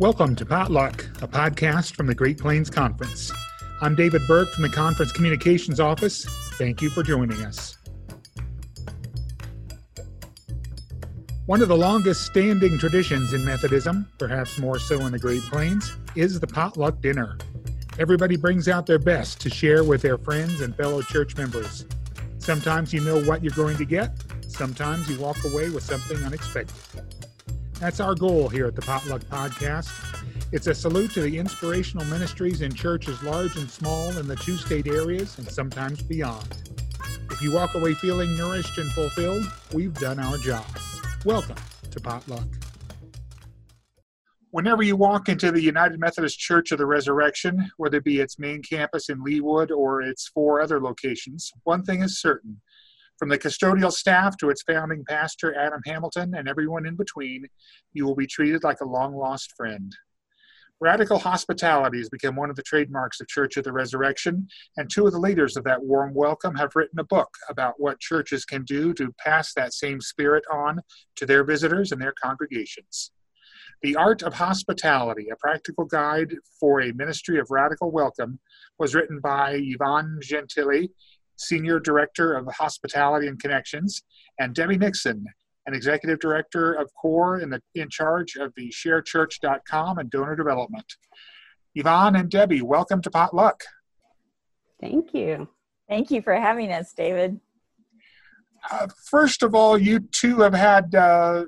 Welcome to Potluck, a podcast from the Great Plains Conference. I'm David Burke from the Conference Communications Office. Thank you for joining us. One of the longest standing traditions in Methodism, perhaps more so in the Great Plains, is the potluck dinner. Everybody brings out their best to share with their friends and fellow church members. Sometimes you know what you're going to get, sometimes you walk away with something unexpected. That's our goal here at the Potluck Podcast. It's a salute to the inspirational ministries in churches large and small in the two state areas and sometimes beyond. If you walk away feeling nourished and fulfilled, we've done our job. Welcome to Potluck. Whenever you walk into the United Methodist Church of the Resurrection, whether it be its main campus in Leawood or its four other locations, one thing is certain from the custodial staff to its founding pastor, Adam Hamilton, and everyone in between, you will be treated like a long lost friend. Radical hospitality has become one of the trademarks of Church of the Resurrection, and two of the leaders of that warm welcome have written a book about what churches can do to pass that same spirit on to their visitors and their congregations. The Art of Hospitality, a practical guide for a ministry of radical welcome, was written by Yvonne Gentile Senior Director of Hospitality and Connections, and Debbie Nixon, an Executive Director of COR in, the, in charge of the sharechurch.com and donor development. Yvonne and Debbie, welcome to Potluck. Thank you. Thank you for having us, David. Uh, first of all, you two have had uh,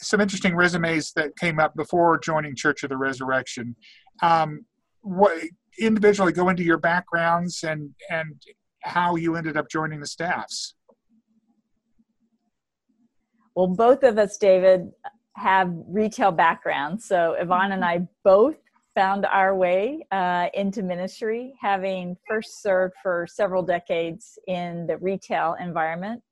some interesting resumes that came up before joining Church of the Resurrection. Um, what individually go into your backgrounds and and how you ended up joining the staffs. Well, both of us, David, have retail backgrounds. So Yvonne and I both found our way uh, into ministry, having first served for several decades in the retail environment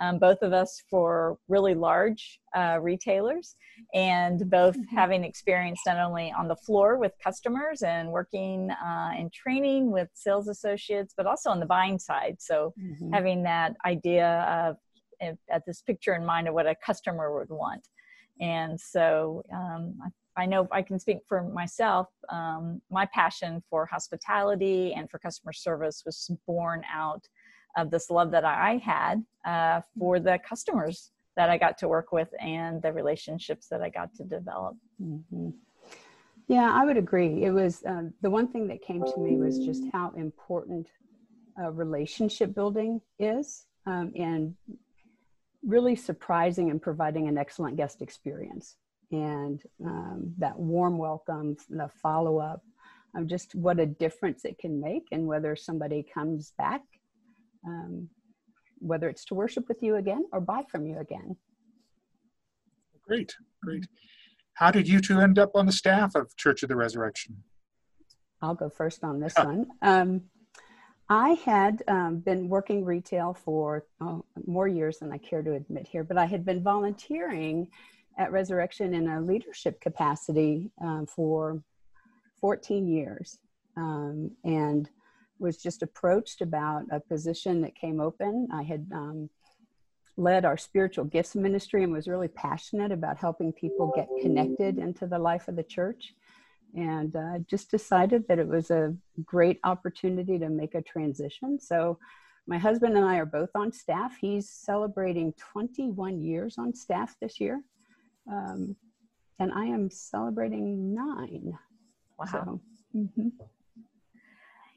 um, both of us for really large uh, retailers, and both mm-hmm. having experience not only on the floor with customers and working uh, and training with sales associates, but also on the buying side. So mm-hmm. having that idea of at this picture in mind of what a customer would want. And so um, I, I, know I can speak for myself. Um, my passion for hospitality and for customer service was born out of this love that I had uh, for the customers that I got to work with and the relationships that I got to develop. Mm-hmm. Yeah, I would agree. It was uh, the one thing that came to me was just how important uh, relationship building is um, and really surprising and providing an excellent guest experience. And um, that warm welcome, the follow up, um, just what a difference it can make and whether somebody comes back um, whether it's to worship with you again or buy from you again. Great, great. How did you two end up on the staff of Church of the Resurrection? I'll go first on this one. Um, I had um, been working retail for oh, more years than I care to admit here, but I had been volunteering at Resurrection in a leadership capacity um, for 14 years. Um, and was just approached about a position that came open. I had um, led our spiritual gifts ministry and was really passionate about helping people get connected into the life of the church. And uh, just decided that it was a great opportunity to make a transition. So, my husband and I are both on staff. He's celebrating 21 years on staff this year. Um, and I am celebrating nine. Wow. So, mm-hmm.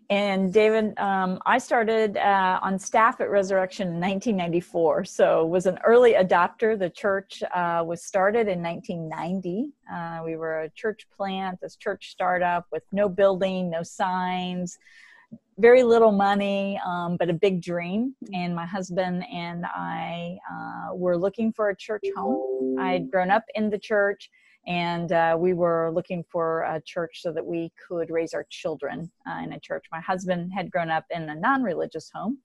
And David, um, I started uh, on staff at Resurrection in 1994, so was an early adopter. The church uh, was started in 1990. Uh, we were a church plant, this church startup with no building, no signs, very little money, um, but a big dream. And my husband and I uh, were looking for a church home. I'd grown up in the church and uh, we were looking for a church so that we could raise our children uh, in a church. My husband had grown up in a non religious home.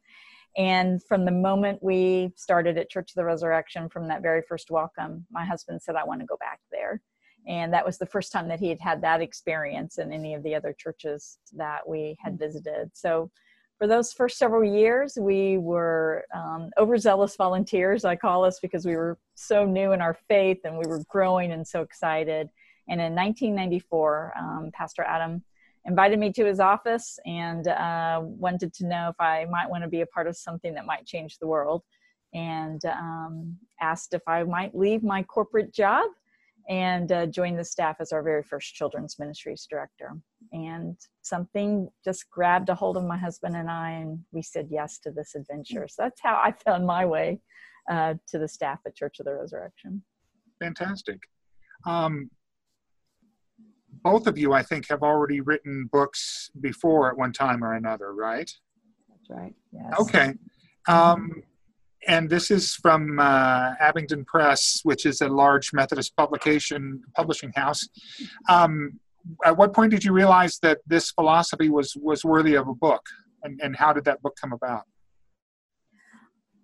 And from the moment we started at Church of the Resurrection, from that very first welcome, my husband said, I want to go back there. And that was the first time that he had had that experience in any of the other churches that we had visited. So for those first several years, we were um, overzealous volunteers, I call us, because we were so new in our faith and we were growing and so excited. And in 1994, um, Pastor Adam invited me to his office and uh, wanted to know if I might want to be a part of something that might change the world, and um, asked if I might leave my corporate job and uh, join the staff as our very first children's ministries director. And something just grabbed a hold of my husband and I, and we said yes to this adventure. So that's how I found my way uh, to the staff at Church of the Resurrection. Fantastic. Um, both of you, I think, have already written books before at one time or another, right? That's right. Yes. Okay. Um, and this is from uh, Abingdon Press, which is a large Methodist publication publishing house. Um, at what point did you realize that this philosophy was was worthy of a book, and, and how did that book come about?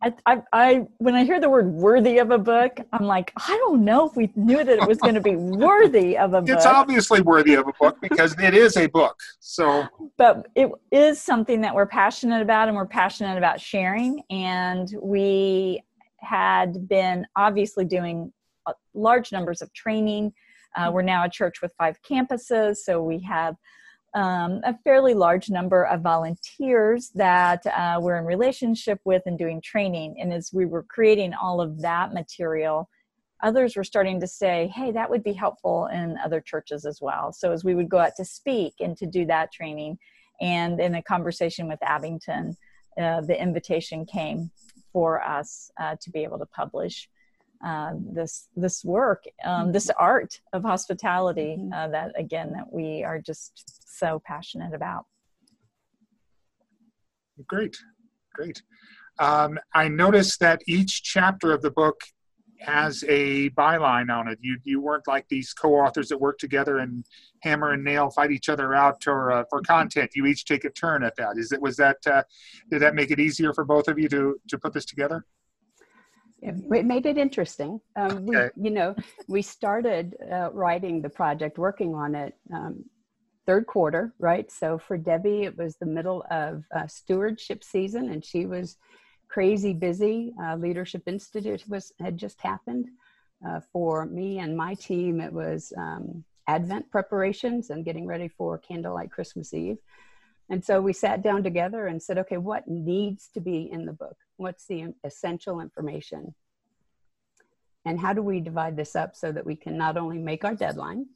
I, I, I, when I hear the word worthy of a book, I'm like, I don't know if we knew that it was going to be worthy of a book. It's obviously worthy of a book because it is a book. So, but it is something that we're passionate about and we're passionate about sharing. And we had been obviously doing large numbers of training. Uh, we're now a church with five campuses, so we have um, a fairly large number of volunteers that uh, we're in relationship with and doing training. And as we were creating all of that material, others were starting to say, hey, that would be helpful in other churches as well. So as we would go out to speak and to do that training, and in a conversation with Abingdon, uh, the invitation came for us uh, to be able to publish uh, this this work, um, this art of hospitality. Mm-hmm. Uh, that again, that we are just so passionate about. Great, great. Um, I noticed that each chapter of the book has a byline on it. You you weren't like these co-authors that work together and hammer and nail fight each other out or uh, for content. You each take a turn at that. Is it was that uh, did that make it easier for both of you to to put this together? It made it interesting. Um, we, you know, we started uh, writing the project, working on it um, third quarter, right? So for Debbie, it was the middle of uh, stewardship season, and she was crazy busy. Uh, Leadership Institute was had just happened. Uh, for me and my team, it was um, Advent preparations and getting ready for Candlelight Christmas Eve. And so we sat down together and said, okay, what needs to be in the book? What's the essential information? And how do we divide this up so that we can not only make our deadline,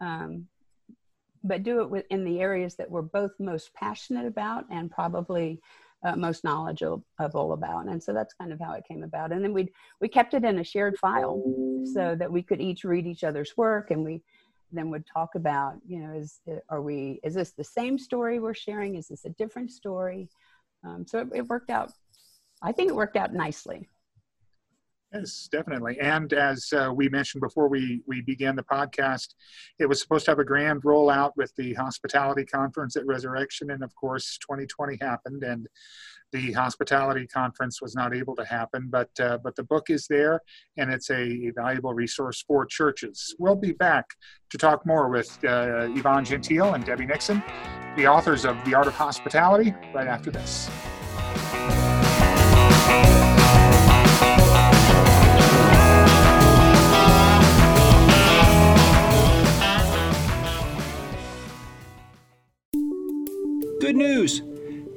um, but do it in the areas that we're both most passionate about and probably uh, most knowledgeable about. And so that's kind of how it came about. And then we we kept it in a shared file so that we could each read each other's work and we then would talk about, you know, is are we is this the same story we're sharing? Is this a different story? Um, so it, it worked out. I think it worked out nicely. Yes, definitely. And as uh, we mentioned before we, we began the podcast, it was supposed to have a grand rollout with the hospitality conference at Resurrection. And of course, 2020 happened and the hospitality conference was not able to happen. But, uh, but the book is there and it's a valuable resource for churches. We'll be back to talk more with uh, Yvonne Gentile and Debbie Nixon, the authors of The Art of Hospitality, right after this. Good news!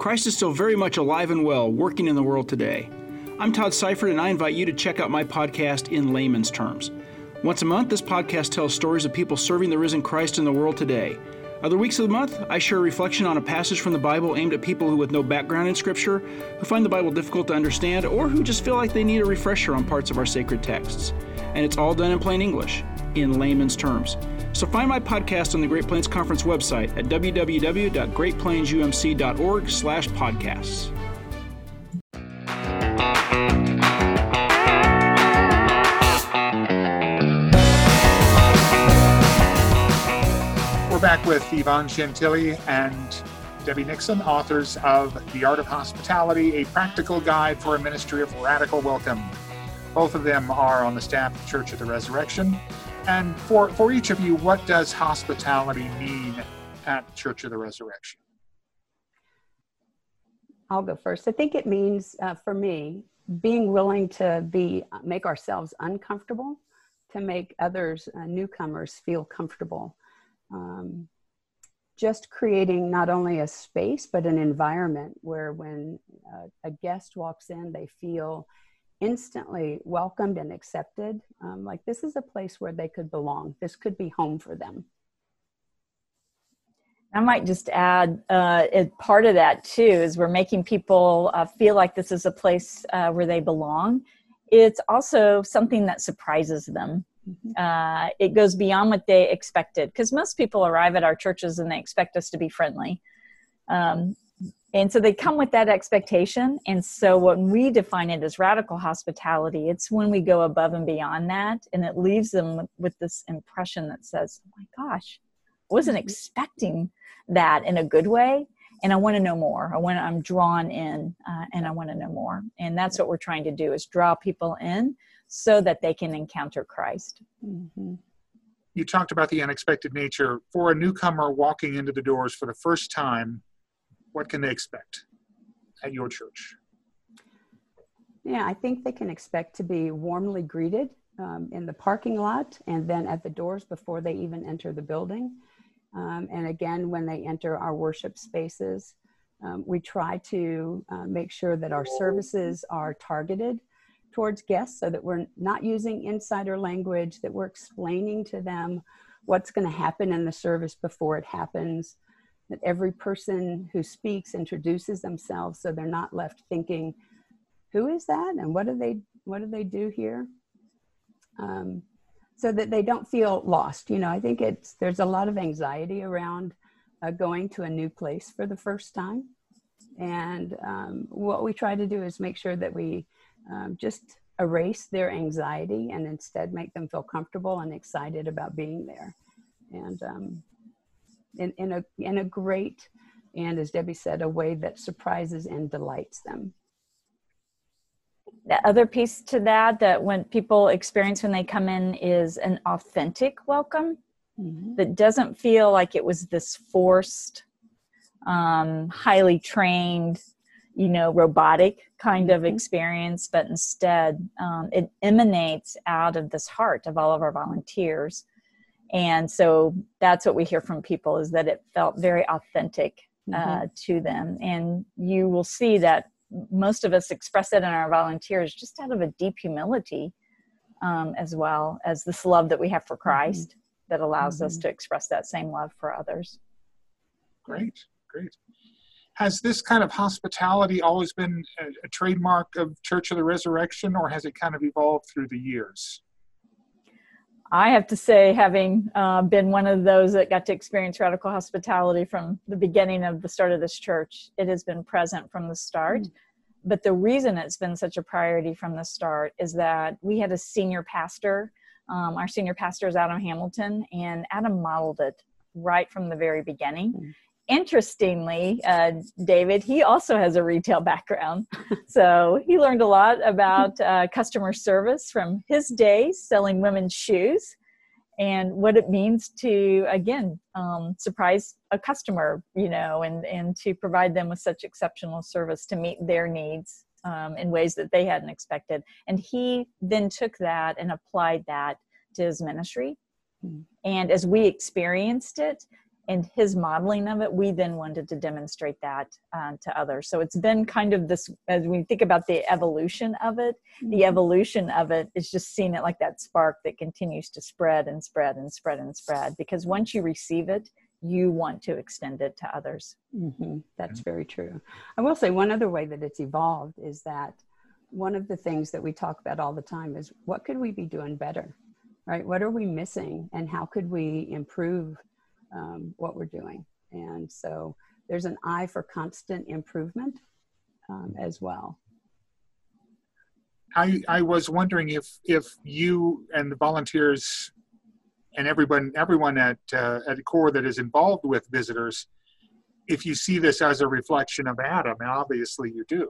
Christ is still very much alive and well, working in the world today. I'm Todd Seifert, and I invite you to check out my podcast in layman's terms. Once a month, this podcast tells stories of people serving the risen Christ in the world today. Other weeks of the month, I share a reflection on a passage from the Bible aimed at people who, with no background in Scripture, who find the Bible difficult to understand, or who just feel like they need a refresher on parts of our sacred texts. And it's all done in plain English, in layman's terms. So find my podcast on the Great Plains Conference website at www.greatplainsumc.org slash podcasts. We're back with Yvonne Gentile and Debbie Nixon, authors of The Art of Hospitality, a practical guide for a ministry of radical welcome. Both of them are on the staff of Church of the Resurrection. And for, for each of you, what does hospitality mean at Church of the Resurrection? I'll go first. I think it means uh, for me being willing to be make ourselves uncomfortable to make others, uh, newcomers, feel comfortable. Um, just creating not only a space, but an environment where when uh, a guest walks in, they feel instantly welcomed and accepted. Um, like this is a place where they could belong. This could be home for them. I might just add uh, it, part of that too is we're making people uh, feel like this is a place uh, where they belong. It's also something that surprises them. Mm-hmm. Uh, it goes beyond what they expected because most people arrive at our churches and they expect us to be friendly. Um, and so they come with that expectation. And so when we define it as radical hospitality, it's when we go above and beyond that and it leaves them with, with this impression that says, oh my gosh, I wasn't mm-hmm. expecting that in a good way and i want to know more i want to, i'm drawn in uh, and i want to know more and that's what we're trying to do is draw people in so that they can encounter christ mm-hmm. you talked about the unexpected nature for a newcomer walking into the doors for the first time what can they expect at your church? Yeah i think they can expect to be warmly greeted um, in the parking lot and then at the doors before they even enter the building. Um, and again, when they enter our worship spaces, um, we try to uh, make sure that our services are targeted towards guests so that we're not using insider language, that we're explaining to them what's going to happen in the service before it happens, that every person who speaks introduces themselves so they're not left thinking, who is that and what do they what do they do here? Um, so that they don't feel lost. You know, I think it's there's a lot of anxiety around uh, going to a new place for the first time, and um, what we try to do is make sure that we um, just erase their anxiety and instead make them feel comfortable and excited about being there, and um, in in a in a great and as Debbie said, a way that surprises and delights them the other piece to that that when people experience when they come in is an authentic welcome mm-hmm. that doesn't feel like it was this forced um, highly trained you know robotic kind mm-hmm. of experience but instead um, it emanates out of this heart of all of our volunteers and so that's what we hear from people is that it felt very authentic uh, mm-hmm. to them and you will see that most of us express it in our volunteers just out of a deep humility um, as well as this love that we have for mm-hmm. Christ mm-hmm. that allows mm-hmm. us to express that same love for others. Great, great. Has this kind of hospitality always been a, a trademark of Church of the Resurrection, or has it kind of evolved through the years? I have to say, having uh, been one of those that got to experience radical hospitality from the beginning of the start of this church, it has been present from the start. Mm. But the reason it's been such a priority from the start is that we had a senior pastor. Um, our senior pastor is Adam Hamilton, and Adam modeled it right from the very beginning. Mm interestingly, uh, David, he also has a retail background. so he learned a lot about uh, customer service from his days selling women's shoes and what it means to, again, um, surprise a customer, you know, and, and to provide them with such exceptional service to meet their needs um, in ways that they hadn't expected. And he then took that and applied that to his ministry. Hmm. And as we experienced it, and his modeling of it, we then wanted to demonstrate that uh, to others. So it's been kind of this, as we think about the evolution of it, mm-hmm. the evolution of it is just seeing it like that spark that continues to spread and spread and spread and spread. Because once you receive it, you want to extend it to others. Mm-hmm. That's very true. I will say one other way that it's evolved is that one of the things that we talk about all the time is what could we be doing better, right? What are we missing, and how could we improve? Um, what we're doing. And so there's an eye for constant improvement um, as well. I, I was wondering if if you and the volunteers and everyone everyone at uh, at COR that is involved with visitors if you see this as a reflection of adam and obviously you do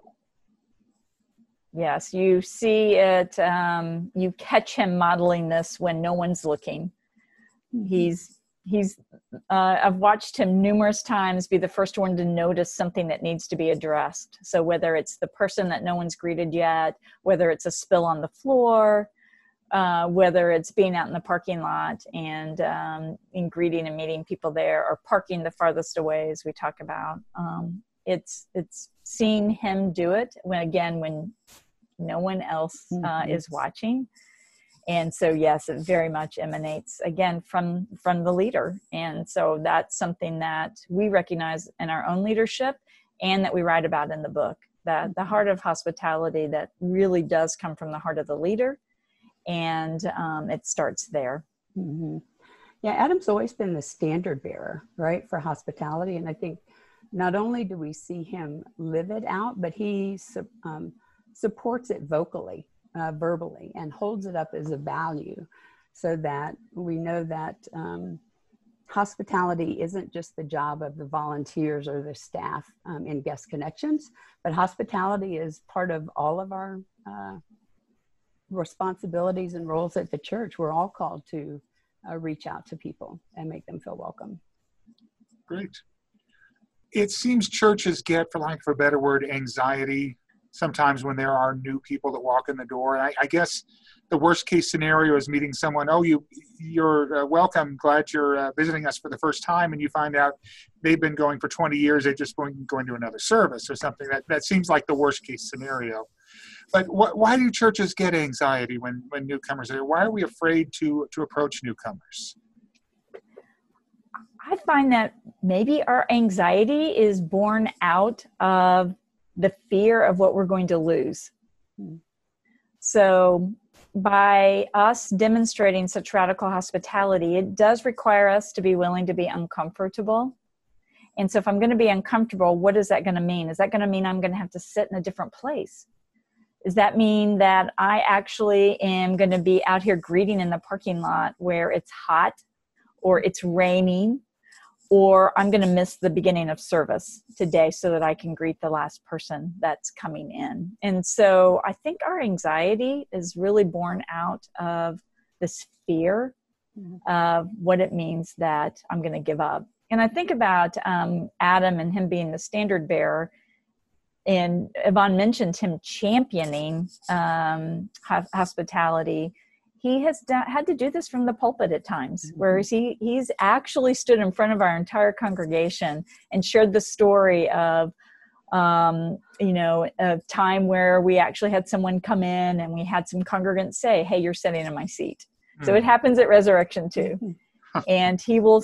yes you see it um, you catch him modeling this when no one's looking mm-hmm. he's he's uh, i've watched him numerous times be the first one to notice something that needs to be addressed so whether it's the person that no one's greeted yet whether it's a spill on the floor uh, whether it's being out in the parking lot and um, in greeting and meeting people there, or parking the farthest away, as we talk about. Um, it's it's seeing him do it when again when no one else uh, mm-hmm. is watching, and so yes, it very much emanates again from from the leader, and so that's something that we recognize in our own leadership and that we write about in the book. That the heart of hospitality that really does come from the heart of the leader and um, it starts there. Mm-hmm. Yeah, Adam's always been the standard bearer, right, for hospitality. And I think not only do we see him live it out, but he um, supports it vocally, uh, verbally, and holds it up as a value so that we know that um, hospitality isn't just the job of the volunteers or the staff um, in guest connections, but hospitality is part of all of our uh, responsibilities and roles at the church, we're all called to uh, reach out to people and make them feel welcome. Great. It seems churches get, for lack of a better word, anxiety sometimes when there are new people that walk in the door. And I, I guess the worst case scenario is meeting someone. Oh, you, you're uh, welcome. Glad you're uh, visiting us for the first time, and you find out they've been going for 20 years. They just going going to another service or something. That that seems like the worst case scenario. But wh- why do churches get anxiety when, when newcomers are? Why are we afraid to, to approach newcomers? I find that maybe our anxiety is born out of the fear of what we're going to lose. Hmm. So, by us demonstrating such radical hospitality, it does require us to be willing to be uncomfortable. And so, if I'm going to be uncomfortable, what is that going to mean? Is that going to mean I'm going to have to sit in a different place? Does that mean that I actually am going to be out here greeting in the parking lot where it's hot or it's raining or I'm going to miss the beginning of service today so that I can greet the last person that's coming in? And so I think our anxiety is really born out of this fear mm-hmm. of what it means that I'm going to give up. And I think about um, Adam and him being the standard bearer and Yvonne mentioned him championing um, hospitality. He has had to do this from the pulpit at times, mm-hmm. whereas he he's actually stood in front of our entire congregation and shared the story of, um, you know, a time where we actually had someone come in and we had some congregants say, "Hey, you're sitting in my seat." Mm-hmm. So it mm. happens at resurrection too, mm-hmm. and he will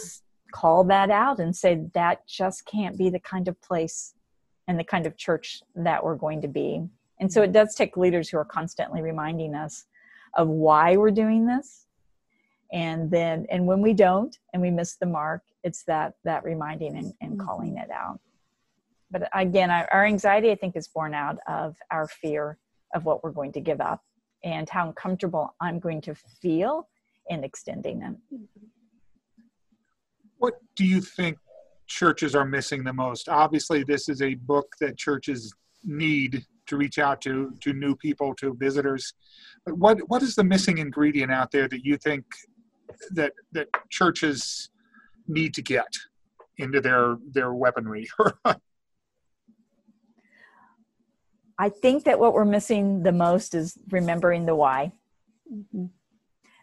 call that out and say that just can't be the kind of place and the kind of church that we're going to be. And so it does take leaders who are constantly reminding us of why we're doing this. And then, and when we don't and we miss the mark, it's that, that reminding and, and mm-hmm. calling it out. But again, our, our anxiety, I think, is born out of our fear of what we're going to give up and how uncomfortable I'm going to feel in extending them. What do you think churches are missing the most? Obviously, this is a book that churches need to reach out to to new people, to visitors. But what what is the missing ingredient out there that you think that that churches need to get into their their weaponry? I think that what we're missing the most is remembering the why. Mm-hmm.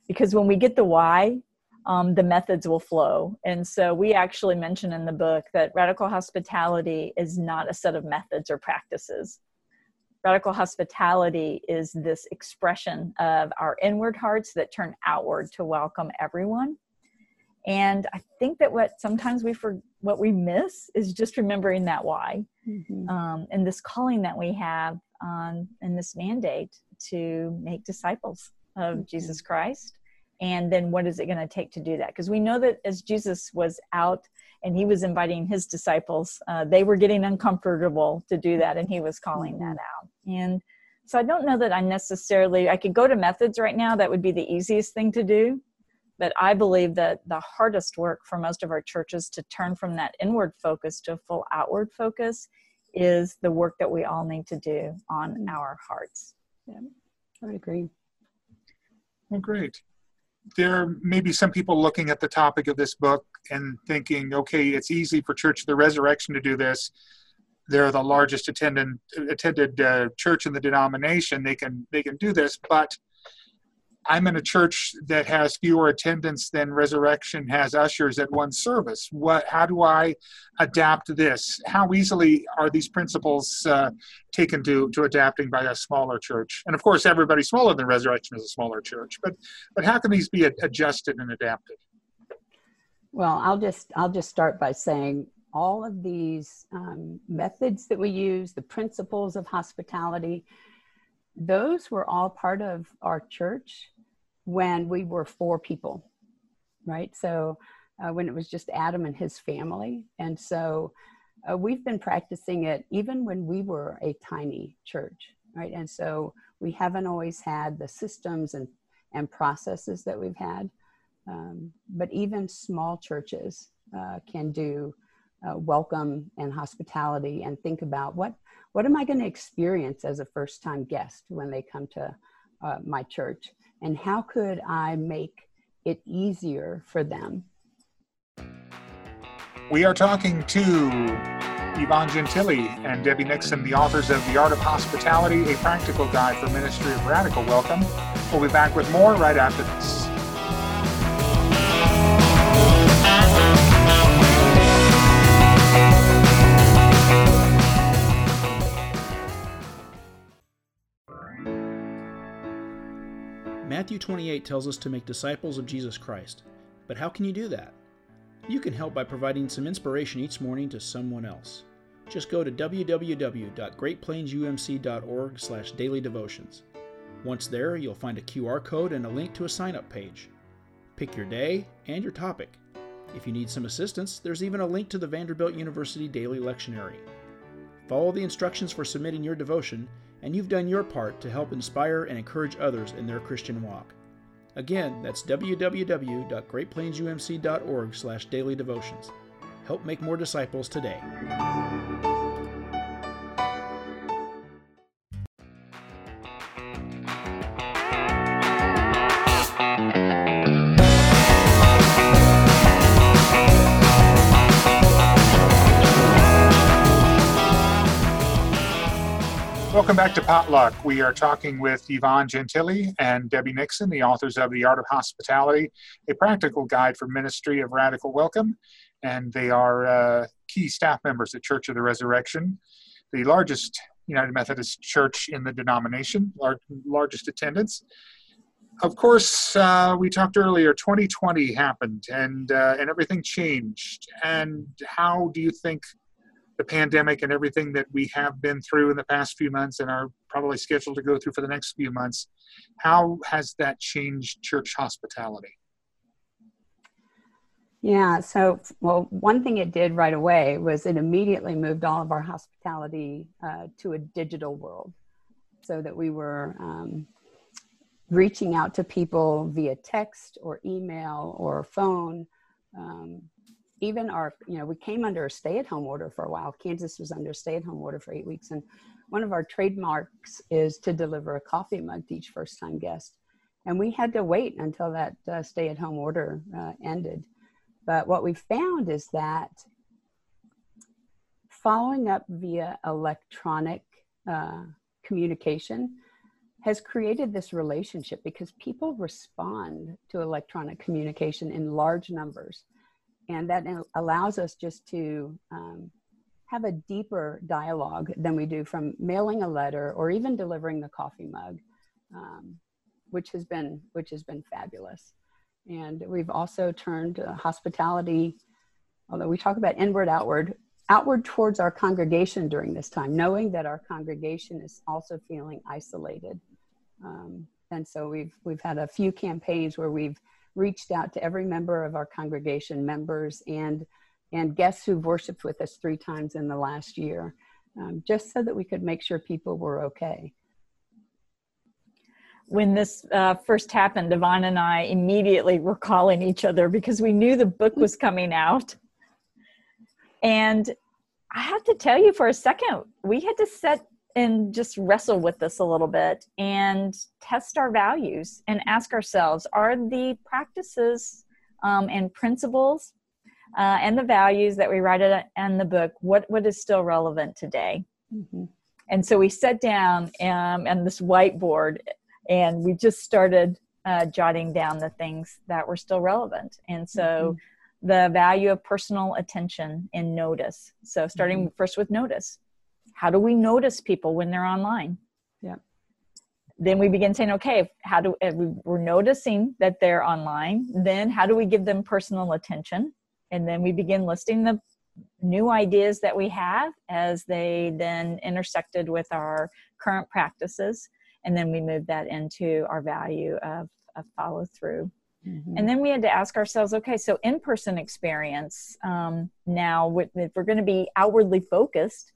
Because when we get the why, um, the methods will flow. And so we actually mention in the book that radical hospitality is not a set of methods or practices. Radical hospitality is this expression of our inward hearts that turn outward to welcome everyone. And I think that what sometimes we for what we miss is just remembering that why, mm-hmm. um, and this calling that we have on and this mandate to make disciples of mm-hmm. Jesus Christ and then what is it going to take to do that because we know that as jesus was out and he was inviting his disciples uh, they were getting uncomfortable to do that and he was calling that mm-hmm. out and so i don't know that i necessarily i could go to methods right now that would be the easiest thing to do but i believe that the hardest work for most of our churches to turn from that inward focus to a full outward focus is the work that we all need to do on mm-hmm. our hearts yeah i would agree well great there may be some people looking at the topic of this book and thinking, okay, it's easy for Church of the Resurrection to do this. They're the largest attended attended uh, church in the denomination. They can they can do this, but I'm in a church that has fewer attendance than Resurrection has ushers at one service. What? How do I adapt this? How easily are these principles uh, taken to to adapting by a smaller church? And of course, everybody smaller than Resurrection is a smaller church. But but how can these be adjusted and adapted? Well, I'll just I'll just start by saying all of these um, methods that we use, the principles of hospitality, those were all part of our church when we were four people, right? So uh, when it was just Adam and his family. And so uh, we've been practicing it even when we were a tiny church, right? And so we haven't always had the systems and, and processes that we've had. Um, but even small churches uh, can do uh, welcome and hospitality and think about what what am I going to experience as a first time guest when they come to uh, my church, and how could I make it easier for them? We are talking to Yvonne Gentile and Debbie Nixon, the authors of The Art of Hospitality, a practical guide for ministry of radical welcome. We'll be back with more right after this. Matthew 28 tells us to make disciples of Jesus Christ. But how can you do that? You can help by providing some inspiration each morning to someone else. Just go to www.greatplainsumc.org/dailydevotions. Once there, you'll find a QR code and a link to a sign-up page. Pick your day and your topic. If you need some assistance, there's even a link to the Vanderbilt University Daily Lectionary. Follow the instructions for submitting your devotion and you've done your part to help inspire and encourage others in their Christian walk. Again, that's www.greatplainsumc.org/dailydevotions. Help make more disciples today. Welcome back to Potluck. We are talking with Yvonne Gentile and Debbie Nixon, the authors of The Art of Hospitality, a practical guide for ministry of radical welcome. And they are uh, key staff members at Church of the Resurrection, the largest United Methodist church in the denomination, large, largest attendance. Of course, uh, we talked earlier, 2020 happened and, uh, and everything changed. And how do you think the pandemic and everything that we have been through in the past few months and are probably scheduled to go through for the next few months, how has that changed church hospitality? Yeah, so, well, one thing it did right away was it immediately moved all of our hospitality uh, to a digital world so that we were um, reaching out to people via text or email or phone. Um, even our, you know, we came under a stay at home order for a while. Kansas was under stay at home order for eight weeks. And one of our trademarks is to deliver a coffee mug to each first time guest. And we had to wait until that uh, stay at home order uh, ended. But what we found is that following up via electronic uh, communication has created this relationship because people respond to electronic communication in large numbers and that allows us just to um, have a deeper dialogue than we do from mailing a letter or even delivering the coffee mug um, which has been which has been fabulous. And we've also turned uh, hospitality although we talk about inward outward outward towards our congregation during this time knowing that our congregation is also feeling isolated. Um, and so we've we've had a few campaigns where we've reached out to every member of our congregation, members and and guests who've worshiped with us three times in the last year, um, just so that we could make sure people were okay. When this uh, first happened, Yvonne and I immediately were calling each other because we knew the book was coming out. And I have to tell you for a second, we had to set and just wrestle with this a little bit and test our values and ask ourselves are the practices um, and principles uh, and the values that we write in the book what what is still relevant today mm-hmm. and so we sat down um, on this whiteboard and we just started uh, jotting down the things that were still relevant. And so mm-hmm. the value of personal attention and notice. So starting mm-hmm. first with notice. How do we notice people when they're online? Yeah. Then we begin saying, okay, how do we're noticing that they're online? Then how do we give them personal attention? And then we begin listing the new ideas that we have as they then intersected with our current practices and then we move that into our value of, of follow through mm-hmm. and then we had to ask ourselves okay so in-person experience um, now if we're going to be outwardly focused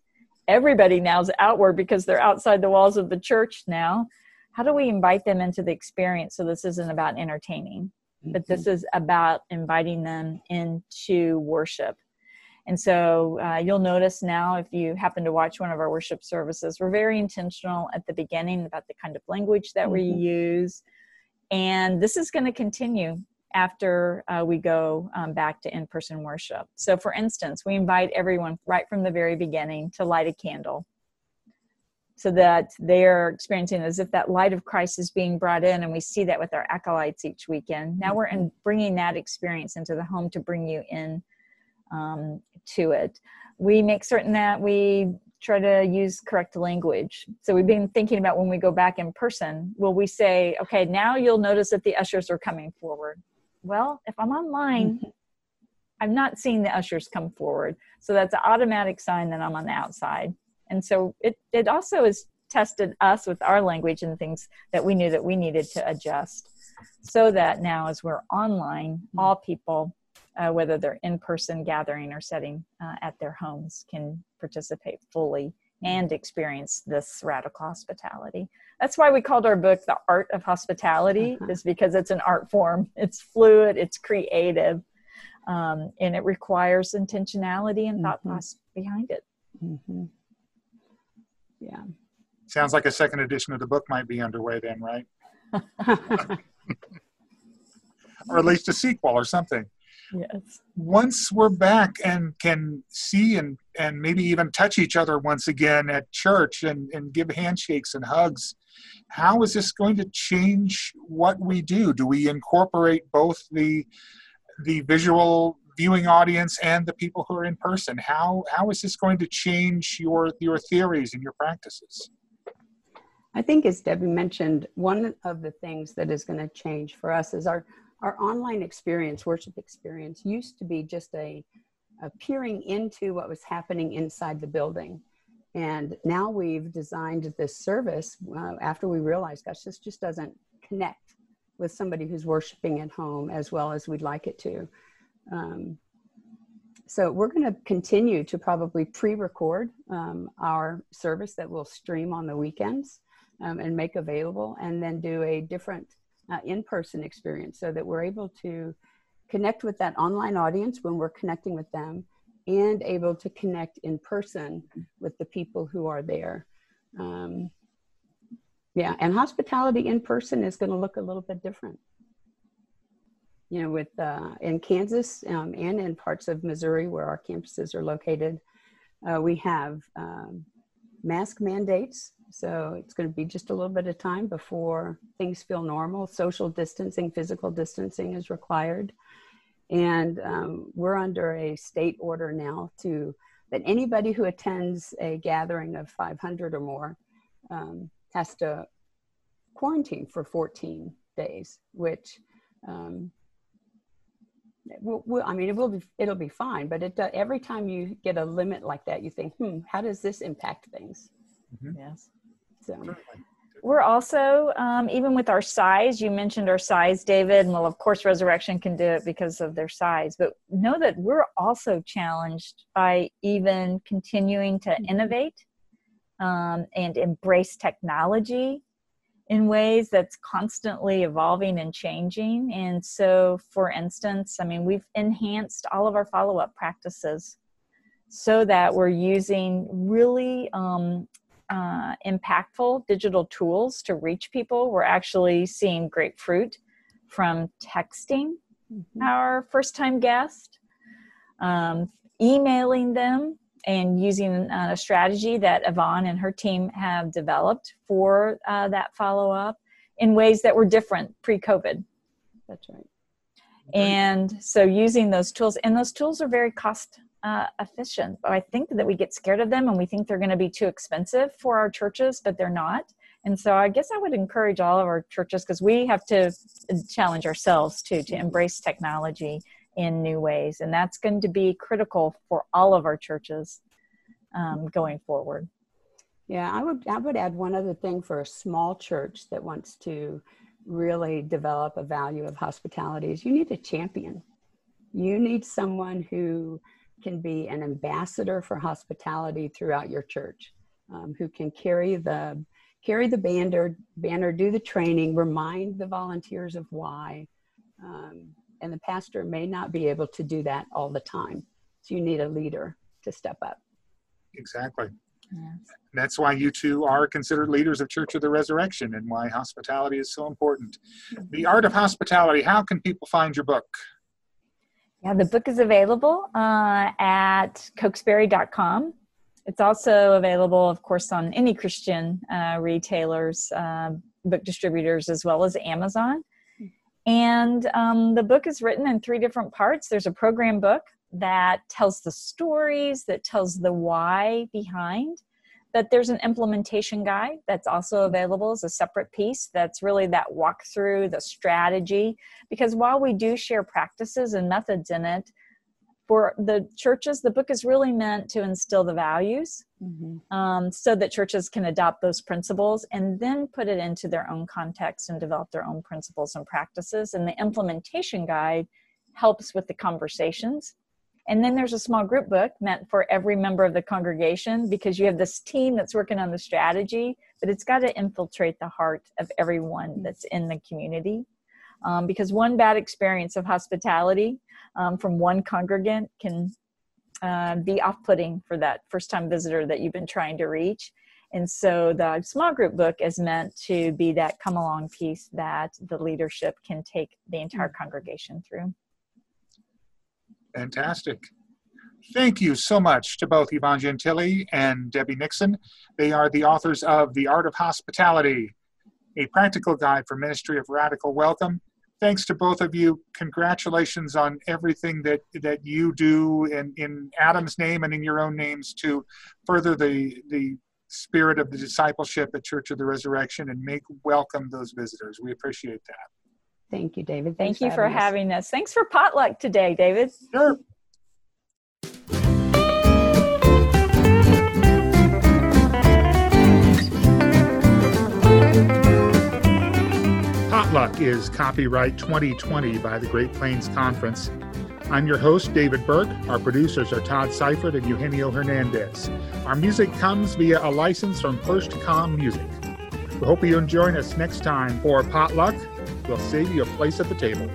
everybody now is outward because they're outside the walls of the church now how do we invite them into the experience so this isn't about entertaining but this mm-hmm. is about inviting them into worship and so uh, you'll notice now, if you happen to watch one of our worship services, we're very intentional at the beginning about the kind of language that mm-hmm. we use. And this is going to continue after uh, we go um, back to in person worship. So, for instance, we invite everyone right from the very beginning to light a candle so that they're experiencing as if that light of Christ is being brought in, and we see that with our acolytes each weekend. Now we're in mm-hmm. bringing that experience into the home to bring you in um, to it. We make certain that we try to use correct language. So we've been thinking about when we go back in person, will we say, okay, now you'll notice that the ushers are coming forward? Well, if I'm online, mm-hmm. I'm not seeing the ushers come forward. So that's an automatic sign that I'm on the outside. And so it, it also has tested us with our language and things that we knew that we needed to adjust so that now as we're online, mm-hmm. all people uh, whether they're in person gathering or setting uh, at their homes, can participate fully and experience this radical hospitality. That's why we called our book The Art of Hospitality, uh-huh. is because it's an art form. It's fluid, it's creative, um, and it requires intentionality and thought mm-hmm. process behind it. Mm-hmm. Yeah. Sounds like a second edition of the book might be underway then, right? or at least a sequel or something yes once we're back and can see and and maybe even touch each other once again at church and and give handshakes and hugs how is this going to change what we do? Do we incorporate both the the visual viewing audience and the people who are in person? How how is this going to change your your theories and your practices? I think as debbie mentioned one of the things that is going to change for us is our our online experience, worship experience, used to be just a, a peering into what was happening inside the building. And now we've designed this service uh, after we realized, gosh, this just doesn't connect with somebody who's worshiping at home as well as we'd like it to. Um, so we're going to continue to probably pre-record um, our service that we'll stream on the weekends um, and make available, and then do a different uh, in-person experience so that we're able to connect with that online audience when we're connecting with them and able to connect in person with the people who are there um, yeah and hospitality in person is going to look a little bit different you know with uh, in kansas um, and in parts of missouri where our campuses are located uh, we have um, mask mandates so it's going to be just a little bit of time before things feel normal. Social distancing, physical distancing is required. And um, we're under a state order now to that anybody who attends a gathering of 500 or more um, has to quarantine for 14 days, which um, will, will, I mean, it will be, it'll be fine. But it, uh, every time you get a limit like that, you think, hmm, how does this impact things? Mm-hmm. Yes. So. We're also, um, even with our size, you mentioned our size, David. And well, of course, Resurrection can do it because of their size, but know that we're also challenged by even continuing to mm-hmm. innovate um, and embrace technology in ways that's constantly evolving and changing. And so, for instance, I mean, we've enhanced all of our follow up practices so that we're using really um, uh, impactful digital tools to reach people. We're actually seeing great fruit from texting mm-hmm. our first time guest, um, emailing them, and using uh, a strategy that Yvonne and her team have developed for uh, that follow up. in ways that were different pre-COVID. That's right. And so using those tools, and those tools are very cost uh, efficient. But I think that we get scared of them and we think they're going to be too expensive for our churches, but they're not. And so I guess I would encourage all of our churches because we have to challenge ourselves too to embrace technology in new ways. And that's going to be critical for all of our churches um, going forward. Yeah, I would I would add one other thing for a small church that wants to really develop a value of hospitality is you need a champion. You need someone who can be an ambassador for hospitality throughout your church, um, who can carry the carry the banner, banner, do the training, remind the volunteers of why. Um, and the pastor may not be able to do that all the time. So you need a leader to step up. Exactly. Yes. That's why you two are considered leaders of Church of the Resurrection and why hospitality is so important. The Art of Hospitality, how can people find your book? Yeah, the book is available uh, at cokesbury.com. It's also available, of course, on any Christian uh, retailers, uh, book distributors, as well as Amazon. And um, the book is written in three different parts. There's a program book that tells the stories, that tells the why behind that there's an implementation guide that's also available as a separate piece that's really that walkthrough the strategy. Because while we do share practices and methods in it for the churches the book is really meant to instill the values mm-hmm. um, so that churches can adopt those principles and then put it into their own context and develop their own principles and practices. And the implementation guide helps with the conversations and then there's a small group book meant for every member of the congregation because you have this team that's working on the strategy, but it's got to infiltrate the heart of everyone that's in the community. Um, because one bad experience of hospitality um, from one congregant can uh, be off putting for that first time visitor that you've been trying to reach. And so the small group book is meant to be that come along piece that the leadership can take the entire congregation through. Fantastic. Thank you so much to both Yvonne Gentile and Debbie Nixon. They are the authors of The Art of Hospitality, a practical guide for ministry of radical welcome. Thanks to both of you. Congratulations on everything that, that you do in, in Adam's name and in your own names to further the, the spirit of the discipleship at Church of the Resurrection and make welcome those visitors. We appreciate that. Thank you, David. Thanks Thank you for, having, us. us. Thanks for potluck today, David. Sure. Potluck is copyright 2020 by the Great Plains Conference. I'm your host, David Burke. Our producers are Todd Seifert and Eugenio Hernandez. Our music comes via a license from First Com Music. We hope you'll join us next time for Potluck We'll save you a place at the table.